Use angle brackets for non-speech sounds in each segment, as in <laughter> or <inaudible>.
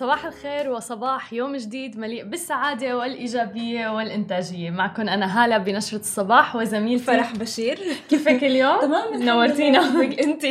صباح الخير وصباح يوم جديد مليء بالسعادة والإيجابية والإنتاجية. معكم أنا هالة بنشرة الصباح وزميلتي فرح بشير. كيفك اليوم؟ <laughs> تمام نورتينا. <laughs> أنت؟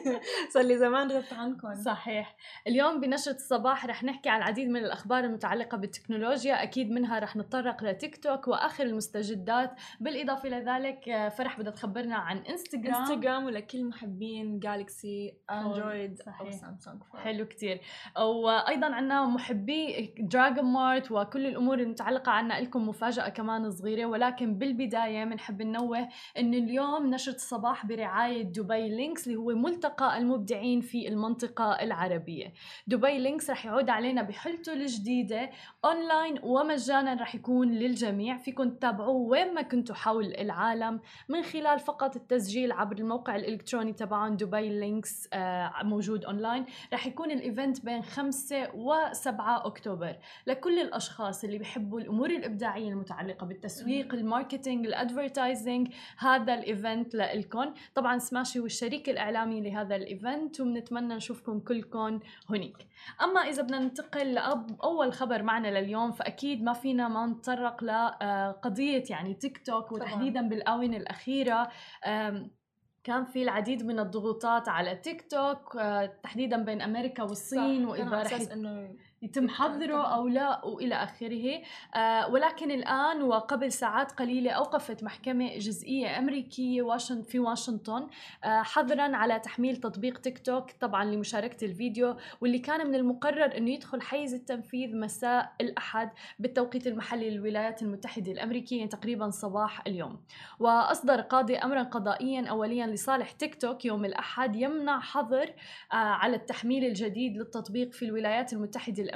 <laughs> صار لي زمان غبت عنكم. صحيح. اليوم بنشرة الصباح رح نحكي عن العديد من الأخبار المتعلقة بالتكنولوجيا. أكيد منها رح نتطرق لتيك توك وآخر المستجدات. بالإضافة إلى ذلك فرح بدها تخبرنا عن إنستغرام. إنستغرام ولكل محبين جالكسي اندرويد أو سامسونج حلو كتير. وأيضا عندنا محبي Dragon Mart وكل الأمور المتعلقة عنا لكم مفاجأة كمان صغيرة ولكن بالبداية بنحب ننوه انه اليوم نشرة الصباح برعاية Dubai Lynx اللي هو ملتقى المبدعين في المنطقة العربية. Dubai Lynx رح يعود علينا بحلته الجديدة اونلاين ومجانا رح يكون للجميع. فيكم تتابعوه وين ما كنتوا حول العالم من خلال فقط التسجيل عبر الموقع الإلكتروني تبعهم Dubai Lynx آه، موجود اونلاين رح يكون ال event بين 5 و7 أكتوبر. لكل الأشخاص اللي بيحبوا الأمور الإبداعية المتعلقة بالتسويق ال marketing ال advertising هذا ال event لكم طبعا سماشي هو الشريك الإعلامي لهذا ال event وبنتمنى نشوفكم كلكم هنيك. أما إذا بدنا ننتقل لاول خبر معنا لليوم فأكيد ما فينا ما نتطرق لقضيه يعني تيك توك وتحديدا بالآونة الأخيرة. كان في العديد من الضغوطات على تيك توك آه، تحديدا بين أمريكا والصين واذا رح إنه يتم حظره أو لا وإلى آخره. آه ولكن الآن وقبل ساعات قليلة أوقفت محكمة جزئية أمريكية واشنطن في واشنطن آه حظرا على تحميل تطبيق تيك توك طبعا لمشاركة الفيديو واللي كان من المقرر إنه يدخل حيز التنفيذ مساء الأحد بالتوقيت المحلي للولايات المتحدة الأمريكية تقريبا صباح اليوم. وأصدر قاضي امرا قضائيا اوليا لصالح تيك توك يوم الأحد يمنع حظر آه على التحميل الجديد للتطبيق في الولايات المتحدة الأمريكية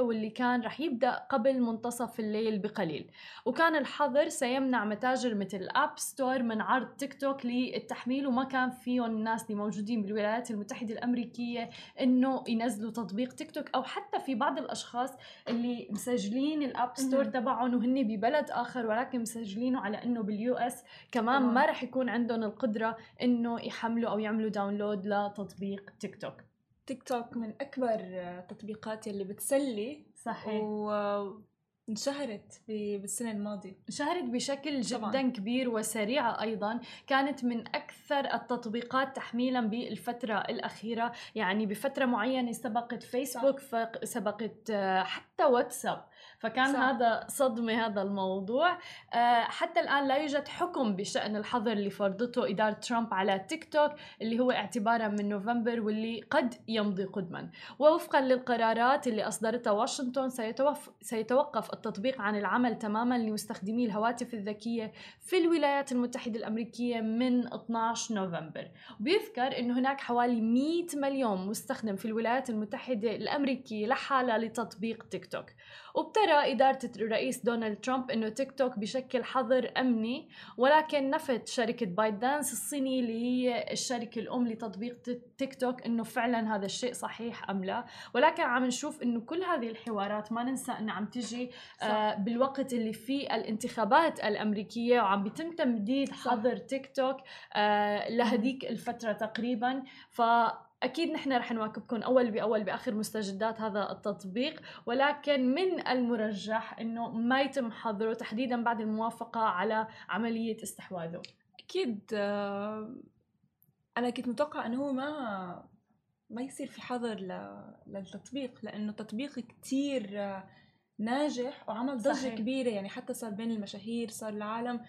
واللي كان رح يبدأ قبل منتصف الليل بقليل. وكان الحظر سيمنع متاجر مثل App Store من عرض تيك توك للتحميل وما كان فيهم الناس اللي موجودين بالولايات المتحدة الأمريكية إنه ينزلوا تطبيق تيك توك أو حتى في بعض الأشخاص اللي مسجلين ال App Store تبعهم وهن ببلد آخر ولكن مسجلينه على إنه بال US كمان ما رح يكون عندهم القدرة إنه يحملوا أو يعملوا download لتطبيق تيك توك تيك توك من أكبر التطبيقات اللي بتسلي صحيح. انشهرت بالسنة الماضية. انشهرت بشكل جدا طبعاً. كبير وسريعة أيضا. كانت من أكثر التطبيقات تحميلا بالفترة الأخيرة. يعني بفترة معينة سبقت فيسبوك صح. سبقت آه، حتى واتساب. فكان صح. هذا صدمة هذا الموضوع. آه، حتى الآن لا يوجد حكم بشأن الحظر اللي فرضته إدارة ترامب على تيك توك اللي هو اعتبارا من نوفمبر واللي قد يمضي قدما. ووفقا للقرارات اللي أصدرتها واشنطن سيتوف سيتوقف التطبيق عن العمل تماما لمستخدمي الهواتف الذكية في الولايات المتحدة الأمريكية من 12 نوفمبر. وبيذكر أنه هناك حوالي 100 مليون مستخدم في الولايات المتحدة الأمريكية لحالة لتطبيق تيك توك. وبترى إدارة الرئيس دونالد ترامب أنه تيك توك بشكل حظر أمني ولكن نفت شركة بايت دانس الصيني اللي هي الشركة الأم لتطبيق تيك توك أنه فعلا هذا الشيء صحيح أم لا. ولكن عم نشوف أنه كل هذه الحوارات ما ننسى أنها عم تجي آه بالوقت اللي فيه الانتخابات الأمريكية وعم بيتم تمديد حظر تيك توك آه لهديك الفترة تقريبا. ف أكيد نحن رح نواكبكم أول بأول بآخر مستجدات هذا التطبيق ولكن من المرجح إنه ما يتم حظره تحديدا بعد الموافقة على عملية استحواذه. أكيد آه، أنا كنت متوقع إنه هو ما ما يصير في حظر للتطبيق لأنه تطبيق كتير آه، ناجح وعمل ضجة كبيرة يعني حتى صار بين المشاهير صار العالم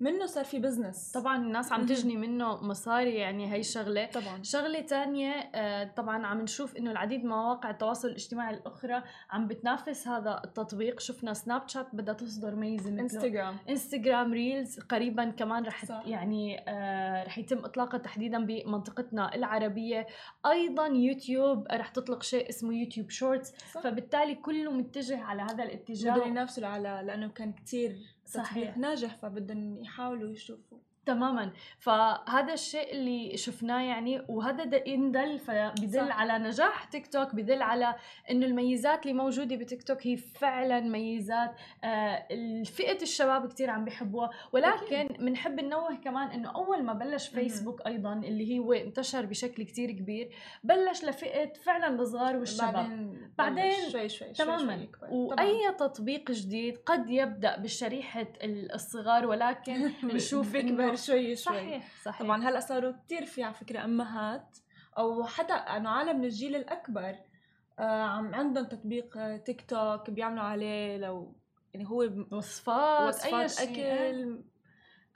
منه صار في بزنس طبعا الناس عم تجني منه مصاري يعني هي شغلة. طبعا. شغلة تانية آه، طبعا عم نشوف إنه العديد من مواقع التواصل الاجتماعي الأخرى عم بتنافس هذا التطبيق. شفنا Snapchat بدها تصدر ميزة مثله. Instagram Instagram Reels قريبا كمان رح صح. يعني آه رح يتم إطلاقها تحديدا بمنطقتنا العربية. أيضا يوتيوب رح تطلق شيء اسمه YouTube Shorts فبالتالي كله متجه على هذا الاتجاه. بدهم ينافسوا على لأنه كان كتير صحيح. ناجح فبدهم يحاولوا يشوفوا. تماما. فهذا الشيء اللي شفناه يعني وهذا إن دل فبدل صح. على نجاح تيك توك بدل على إنه الميزات اللي موجودة بتيك توك هي فعلا ميزات آه فئه الشباب كثير عم بيحبوها. ولكن بنحب ننوه كمان إنه أول ما بلش فيسبوك أيضا اللي هو انتشر بشكل كثير كبير بلش لفئة فعلا الصغار والشباب. بعدين بعدين شوي شوي تماما شوي شوي وأي تطبيق جديد قد يبدأ بشريحة الصغار ولكن <laughs> نشوف بيكبر شوي شوي. صحيح صحيح. طبعا هلأ صاروا كثير في على فكرة أمهات أو حتى انه عالم من الجيل الأكبر آه عم عندهم تطبيق آه تيك توك بيعملوا عليه لو يعني هو وصفات وصفات أكل آه،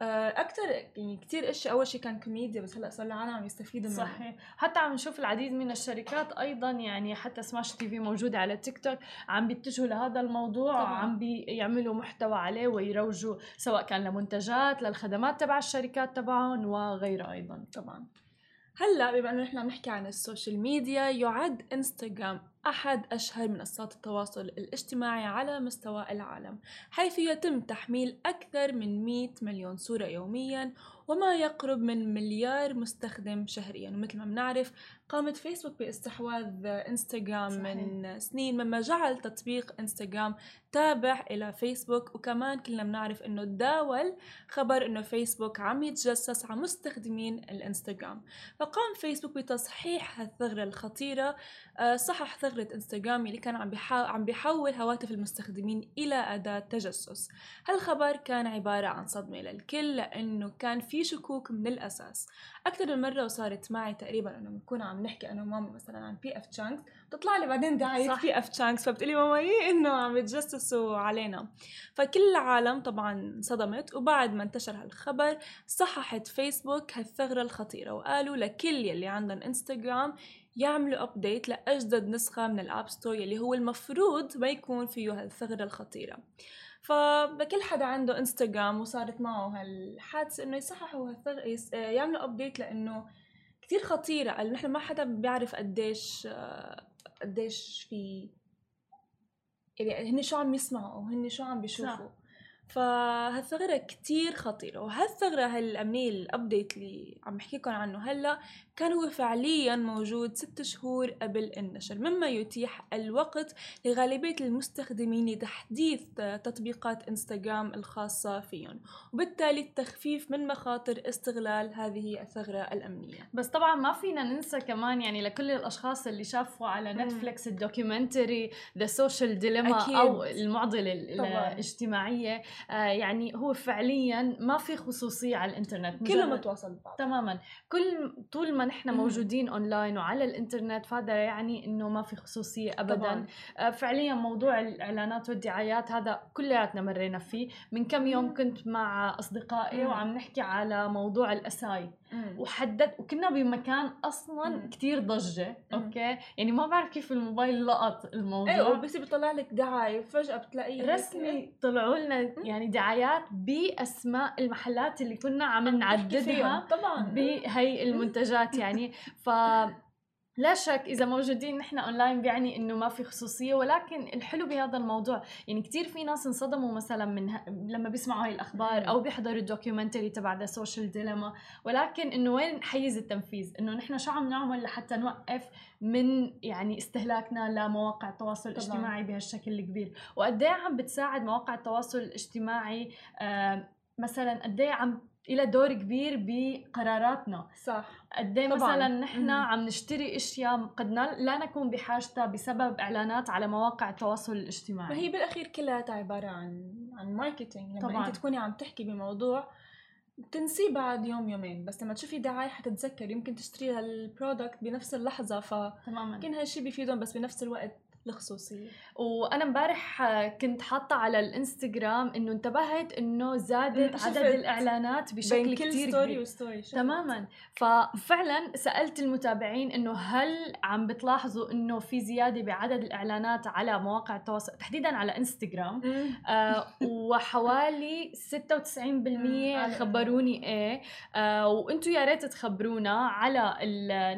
أكثر يعني كثير اشياء أول شيء كان كوميديا بس هلأ صار العالم عم يستفيدوا منه. صحيح. حتى عم نشوف العديد من الشركات أيضا يعني حتى Smashi TV موجودة على تيك توك عم بيتجهوا لهذا الموضوع طبعا. وعم بيعملوا محتوى عليه ويروجوا سواء كان لمنتجات للخدمات تبع الشركات تبعهم وغيرها أيضا. طبعا. هلأ بما إنه نحن عم نحكي عن السوشيال ميديا يعد إنستغرام أحد أشهر منصات التواصل الاجتماعي على مستوى العالم حيث يتم تحميل أكثر من 100 مليون صورة يوميا وما يقرب من مليار مستخدم شهريا. ومثل ما بنعرف قامت فيسبوك باستحواذ إنستغرام صحيح. من سنين مما جعل تطبيق إنستغرام تابع إلى فيسبوك. وكمان كلنا بنعرف إنه تداول خبر إنه فيسبوك عم يتجسس على مستخدمين الإنستغرام. فقام فيسبوك بتصحيح هالثغرة الخطيرة. آه، صحح ثغرة إنستغرام اللي كان عم عم بيحول هواتف المستخدمين إلى أداة تجسس. هالخبر كان عبارة عن صدمة للكل لأنه كان في شكوك من الأساس. أكثر من مرة وصارت معي تقريبا إنه بنكون عم نحكي أنا وماما مثلا عن P.F. Chang's تطلع لي بعدين دعاية P.F. Chang's فبتقولي ماما إيه إنه عم يتجسسوا علينا. فكل العالم طبعا انصدمت وبعد ما انتشر هالخبر صححت فيسبوك هالثغرة الخطيرة وقالوا لكل يلي عندهم انستغرام يعملوا update لأجدد نسخة من ال App Store يلي هو المفروض ما يكون فيه هالثغرة الخطيرة. فلكل حدا عنده انستغرام وصارت معه هالحادثة إنه يصححوا هالثغره يعملوا update لإنه كثير خطيرة. قال نحن ما حدا بيعرف قديش قديش في يعني هن شو عم يسمعوا وهن شو عم بيشوفوا. فهالثغرة كتير خطيرة وهالثغرة هالأمنية ال update اللي عم بحكي لكم عنه هلأ كان هو فعليا موجود ست شهور قبل النشر مما يتيح الوقت لغالبية المستخدمين لتحديث تطبيقات إنستغرام الخاصة فيهم وبالتالي التخفيف من مخاطر استغلال هذه الثغرة الأمنية. بس طبعا ما فينا ننسى كمان يعني لكل الأشخاص اللي شافوا على نتفليكس ال documentary The Social Dilemma أو المعضلة الاجتماعية. يعني هو فعليا ما في خصوصية على الإنترنت. كله متواصل ببعض تماما. كل طول ما نحن موجودين اونلاين وعلى الإنترنت فهذا يعني إنه ما في خصوصية ابدا. طبعاً. آه، فعليا موضوع الإعلانات والدعايات هذا كلياتنا مرينا فيه. من كم يوم كنت مع أصدقائي وعم نحكي على موضوع الاساي وحدد وكنا بمكان أصلا كتير ضجة أوكي؟ يعني ما بعرف كيف الموبايل لقط الموضوع. أيوه بس بيطلع لك دعاية فجاه بتلاقيه رسمي طلعوا لنا يعني دعايات بأسماء المحلات اللي كنا عم نعددها طبعا. بهي المنتجات يعني. ف <laughs> لا شك إذا موجودين نحن اونلاين بيعني إنه ما في خصوصية ولكن الحلو بهذا الموضوع. يعني كثير في ناس انصدموا مثلا من ه... لما بيسمعوا هاي الأخبار أو بيحضروا ال documentary تبع The Social Dilemma ولكن إنه وين حيز التنفيذ؟ إنه نحن شو عم نعمل لحتى نوقف من يعني استهلاكنا لمواقع التواصل الاجتماعي بهالشكل الكبير؟ وقد إيه عم بتساعد مواقع التواصل الاجتماعي آه مثلا قد إيه عم إلى دور كبير بقراراتنا. صح. قد إيه مثلا نحن عم نشتري إشياء قد لا نكون بحاجتها بسبب إعلانات على مواقع التواصل الاجتماعي. ما هي بالاخير كلها عبارة عن عن marketing لما طبعا. انت تكوني عم تحكي بموضوع بتنسيه بعد يوم يومين بس لما تشوفي دعاية حتتذكر يمكن تشتري هال product بنفس اللحظة ف تماما. يمكن هالشي بيفيدهم بس بنفس الوقت الخصوصية. وأنا امبارح كنت حاطة على الإنستغرام إنه انتبهت إنه زادت عدد الإعلانات بشكل كثير story و story تماما. ففعلا سألت المتابعين إنه هل عم بتلاحظوا إنه في زيادة بعدد الإعلانات على مواقع التواصل تحديدا على إنستغرام. آه وحوالي <laughs> 96% خبروني إيه. آه وأنتم يا ريت تخبرونا على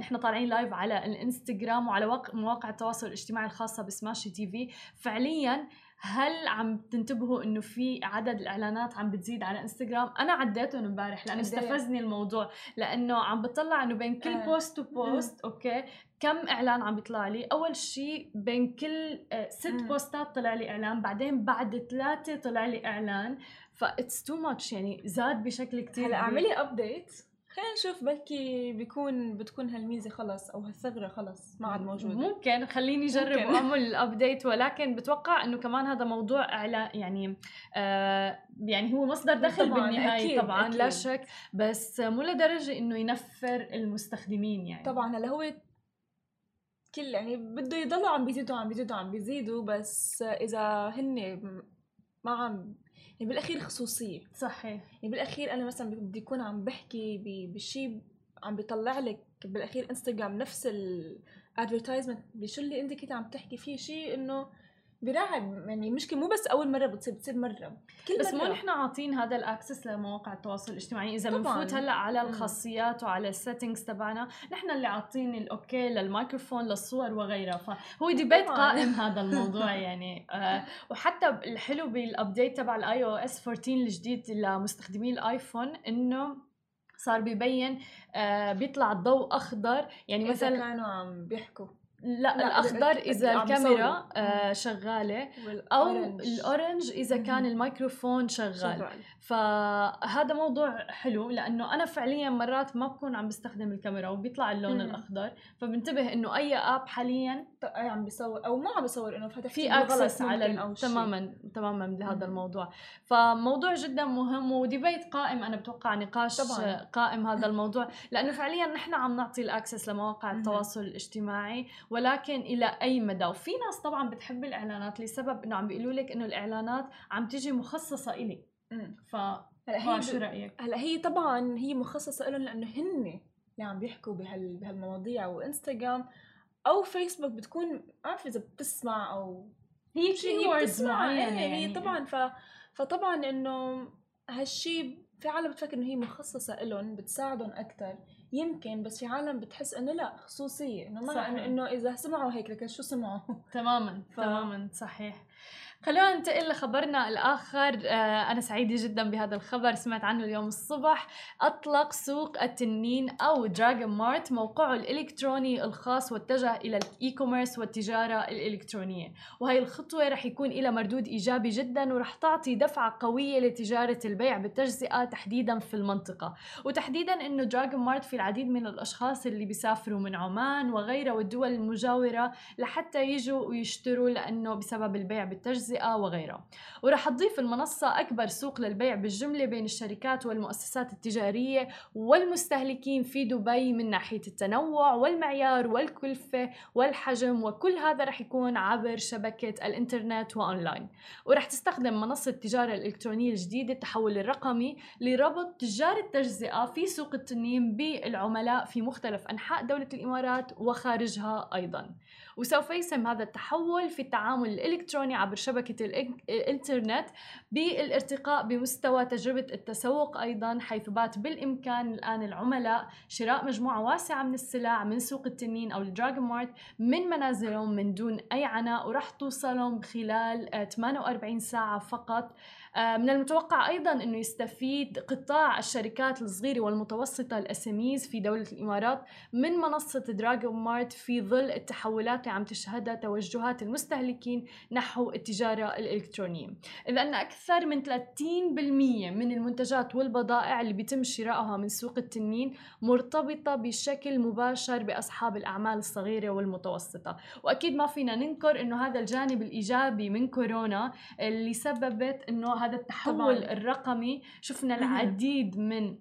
نحن طالعين live على الإنستغرام وعلى مواقع التواصل الاجتماعي الخاصه الخاصه ب Smashi TV. فعليا هل عم تنتبهوا إنه في عدد الإعلانات عم بتزيد على إنستغرام؟ أنا عديتهم امبارح لأنه استفزني الموضوع. لأنه عم بطلع إنه بين كل آه. post و post okay كم إعلان عم بيطلع لي. أول شيء بين كل آه، ست مم. بوستات طلع لي إعلان بعدين بعد ثلاثة طلع لي إعلان. That's too much يعني زاد بشكل كتير هلأ اعملي update خلينا نشوف بلكي بيكون بتكون هالميزة خلص أو هالثغرة خلص ما عاد موجودة. ممكن خليني أجرب وأعمل ال update ولكن بتوقع إنه كمان هذا موضوع اعلان يعني آه يعني هو مصدر دخل طبعاً بالنهاية. أكيد طبعا أكيد. لا شك بس مو لدرجة إنه ينفر المستخدمين يعني. طبعا هلا هو كل يعني بده يضلوا عم بيزيدوا عم بيزيدوا عم بيزيدوا بس إذا هن ما عم يعني بالأخير خصوصية. صحيح. يعني بالأخير أنا مثلا بدي اكون عم بحكي بشيء عم بيطلع لك بالأخير انستغرام نفس الادفرتايزمنت بشو اللي أنت كنت عم تحكي فيه شيء إنه براعي يعني مشكله مو بس أول مرة بتصير بتصير مرة. كل بس مو نحن عاطين هذا ال access لمواقع التواصل الاجتماعي. إذا بنفوت هلأ على الخاصيات وعلى ال settings تبعنا نحن اللي عاطين ال okay للميكروفون للصور وغيرها. فهو debate قائم <laughs> هذا الموضوع يعني. آه وحتى الحلو بال update تبع ال iOS 14 الجديد لمستخدمي ال iPhone إنه صار بيبين آه بيطلع الضوء أخضر. يعني مثلا كانوا عم بيحكوا. لا, لا الاخضر إذا الكاميرا آه شغالة أو ال orange إذا كان الميكروفون شغال, شغال. فهذا موضوع حلو لأنه أنا فعليا مرات ما بكون عم بستخدم الكاميرا وبيطلع اللون مم. الأخضر فبنتبه إنه أي app حاليا عم بيصور أو ما عم بيصور إنه فتح في access على تماما تماما لهذا الموضوع. فموضوع جدا مهم و debate قائم أنا بتوقع نقاش طبعا. قائم هذا الموضوع لأنه فعليا نحن عم نعطي ال access لمواقع التواصل الاجتماعي ولكن إلى أي مدى؟ وفي ناس طبعا بتحب الإعلانات لسبب إنه عم بيقولوا لك إنه الإعلانات عم تيجي مخصصة إلي. ف هلا هي شو رأيك؟ هلا هي طبعا هي مخصصة لهم لأنه هن اللي عم بيحكوا بهال بهالمواضيع. وإنستغرام أو فيسبوك بتكون ما بعرف إذا بتسمع أو هي شيء بتسمع يعني هي يعني. طبعا ف فطبعا إنه هالشيء في عالم بتفكر إنه هي مخصصة لهم بتساعدهم أكثر يمكن بس في عالم بتحس إنه لا خصوصية إنه ما إنه, إذا سمعوا هيك لكن شو سمعوا؟ تماما ف... تماما صحيح. خلونا ننتقل لخبرنا الآخر. آه، أنا سعيدة جدا بهذا الخبر. سمعت عنه اليوم الصبح. أطلق سوق التنين أو Dragon Mart موقعه الإلكتروني الخاص واتجه إلى ال e-commerce والتجارة الإلكترونية. وهي الخطوة رح يكون لها مردود إيجابي جدا ورح تعطي دفعة قوية لتجارة البيع بالتجزئة تحديدا في المنطقة. وتحديدا أنه Dragon Mart في العديد من الأشخاص اللي بيسافروا من عمان وغيرها والدول المجاورة لحتى يجوا ويشتروا لأنه بسبب البيع بالتجزئة التجزئة وغيرها. ورح تضيف المنصة أكبر سوق للبيع بالجملة بين الشركات والمؤسسات التجارية والمستهلكين في دبي من ناحية التنوع والمعيار والكلفة والحجم وكل هذا رح يكون عبر شبكة الإنترنت وأونلاين. ورح تستخدم منصة التجارة الإلكترونية الجديدة التحول الرقمي لربط تجار التجزئة في سوق التنين بالعملاء في مختلف أنحاء دولة الإمارات وخارجها أيضا. وسوف يسهم هذا التحول في التعامل الإلكتروني عبر شبكة الإنترنت بالارتقاء بمستوى تجربة التسوق أيضا حيث بات بالإمكان الآن العملاء شراء مجموعة واسعة من السلع من سوق التنين أو الدراجون مارت من منازلهم من دون أي عناء ورح توصلهم خلال 48 ساعة فقط. آه، من المتوقع أيضا إنه يستفيد قطاع الشركات الصغيرة والمتوسطة الاسميز في دولة الإمارات من منصة دراجون مارت في ظل التحولات اللي عم تشهدها توجهات المستهلكين نحو التجارة الإلكترونية. إذا إن أكثر من 30% من المنتجات والبضائع اللي بيتم شرائها من سوق التنين مرتبطة بشكل مباشر بأصحاب الأعمال الصغيرة والمتوسطة. وأكيد ما فينا ننكر إنه هذا الجانب الإيجابي من كورونا اللي سببت إنه هذا التحول طبعاً. الرقمي. شفنا العديد من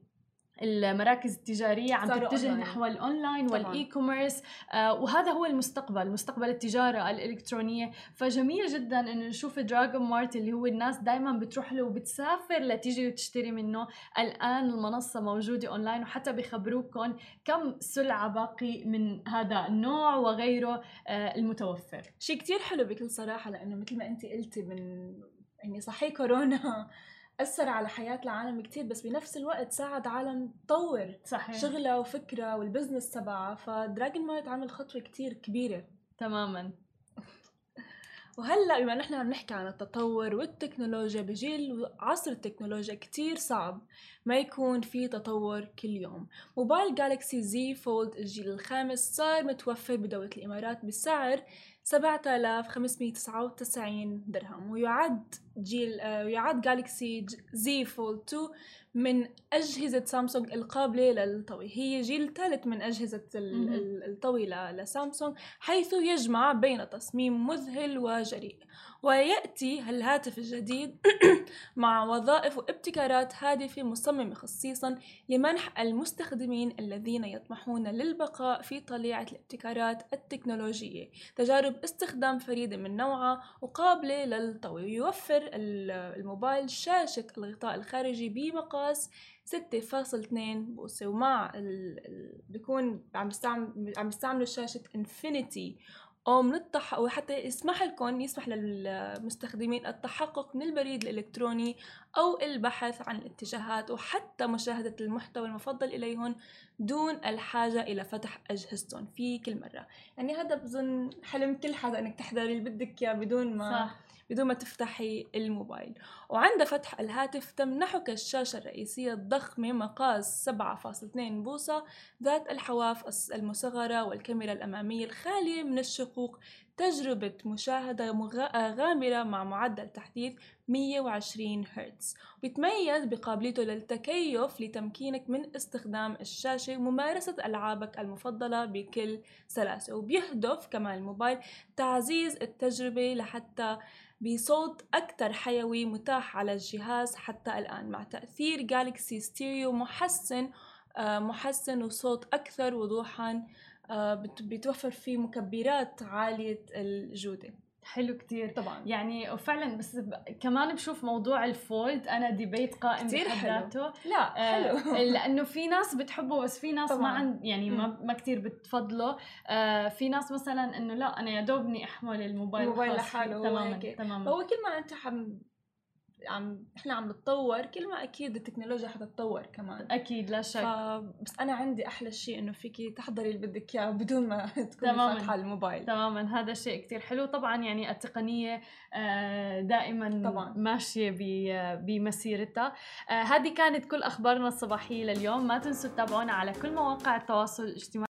المراكز التجارية عم تتجه أونلاين. نحو ال online وال e-commerce آه وهذا هو المستقبل مستقبل التجارة الإلكترونية. فجميل جدا إنه نشوف Dragon Mart اللي هو الناس دائما بتروح له وبتسافر لتيجي وتشتري منه. الآن المنصة موجودة أونلاين وحتى بخبروكم كم سلعة باقي من هذا النوع وغيره آه المتوفر. شيء كتير حلو بكل صراحة لأنه مثل ما أنت قلتي من يعني صحيح كورونا <laughs> أثر على حياة العالم كتير بس بنفس الوقت ساعد عالم تطور صحيح. شغلها وفكرها وال business تبعها ف Dragon Mart عمل خطوة كتير كبيرة. تماما. <laughs> وهلأ بما نحن عم نحكي عن التطور والتكنولوجيا بجيل عصر التكنولوجيا كتير صعب ما يكون في تطور كل يوم. موبايل Galaxy Z Fold الجيل الخامس صار متوفر بدولة الإمارات بسعر 7599 درهم ويعد جيل آه، يعد جالكسي زي فولد 2 من أجهزة سامسونج القابلة للطوي هي جيل ثالث من أجهزة الطوي لسامسونج حيث يجمع بين تصميم مذهل وجريء. ويأتي الهاتف الجديد <clears throat> مع وظائف وابتكارات هادفة مصممة خصيصا لمنح المستخدمين الذين يطمحون للبقاء في طليعة الابتكارات التكنولوجية. تجارب استخدام فريدة من نوعها وقابلة للطوي يوفر الموبايل شاشة الغطاء الخارجي بمقاس 6.2 بوصة ومع ال... بيكون عم بيستعمل عم بيستعملوا شاشة انفينيتي أو من التح... أو حتى يسمح لكم يسمح للمستخدمين التحقق من البريد الإلكتروني أو البحث عن الاتجاهات وحتى مشاهدة المحتوى المفضل إليهم دون الحاجة إلى فتح أجهزتهم. في كل مرة. يعني هذا بظن حلم كل حدا إنك تحضري اللي بدك إياه بدون ما صح. بدون ما تفتحي الموبايل. وعند فتح الهاتف تمنحك الشاشة الرئيسية الضخمة مقاس 7.2 بوصة ذات الحواف المصغرة والكاميرا الأمامية الخالية من الشقوق تجربة مشاهدة غامرة مع معدل تحديث 120 هرتز. ويتميز بقابليته للتكيف لتمكينك من استخدام الشاشة وممارسة ألعابك المفضلة بكل سلاسة. وبيهدف كمان الموبايل تعزيز التجربة لحتى بصوت أكثر حيوي متاح على الجهاز حتى الآن. مع تأثير جالكسي ستيريو محسن آه، محسن وصوت أكثر وضوحا آه، بتوفر فيه مكبرات عالية الجودة. حلو كتير. طبعا. يعني وفعلا بس ب... كمان بشوف موضوع الفولد أنا ديبيت قائم كتير حلو. لا آه، حلو. آه <laughs> لأنه في ناس بتحبه بس في ناس طبعاً. ما عند يعني ما, ما كثير بتفضله. آه في ناس مثلا إنه لا أنا يا دوبني أحمل الموبايل الموبايل لحاله تماما تماما. هو كل ما أنت حم عم إحنا عم نتطور كل ما أكيد التكنولوجيا حتتطور كمان. أكيد لا شك. بس أنا عندي أحلى شيء إنه فيكي تحضري اللي بدك إياه بدون ما <laughs> تكوني فاتحة الموبايل. تماما هذا شيء كتير حلو. طبعا يعني التقنية آه، دائما طبعا. ماشية بمسيرتها. آه، هذه كانت كل أخبارنا الصباحية لليوم. ما تنسوا تتابعونا على كل مواقع التواصل الاجتماعي.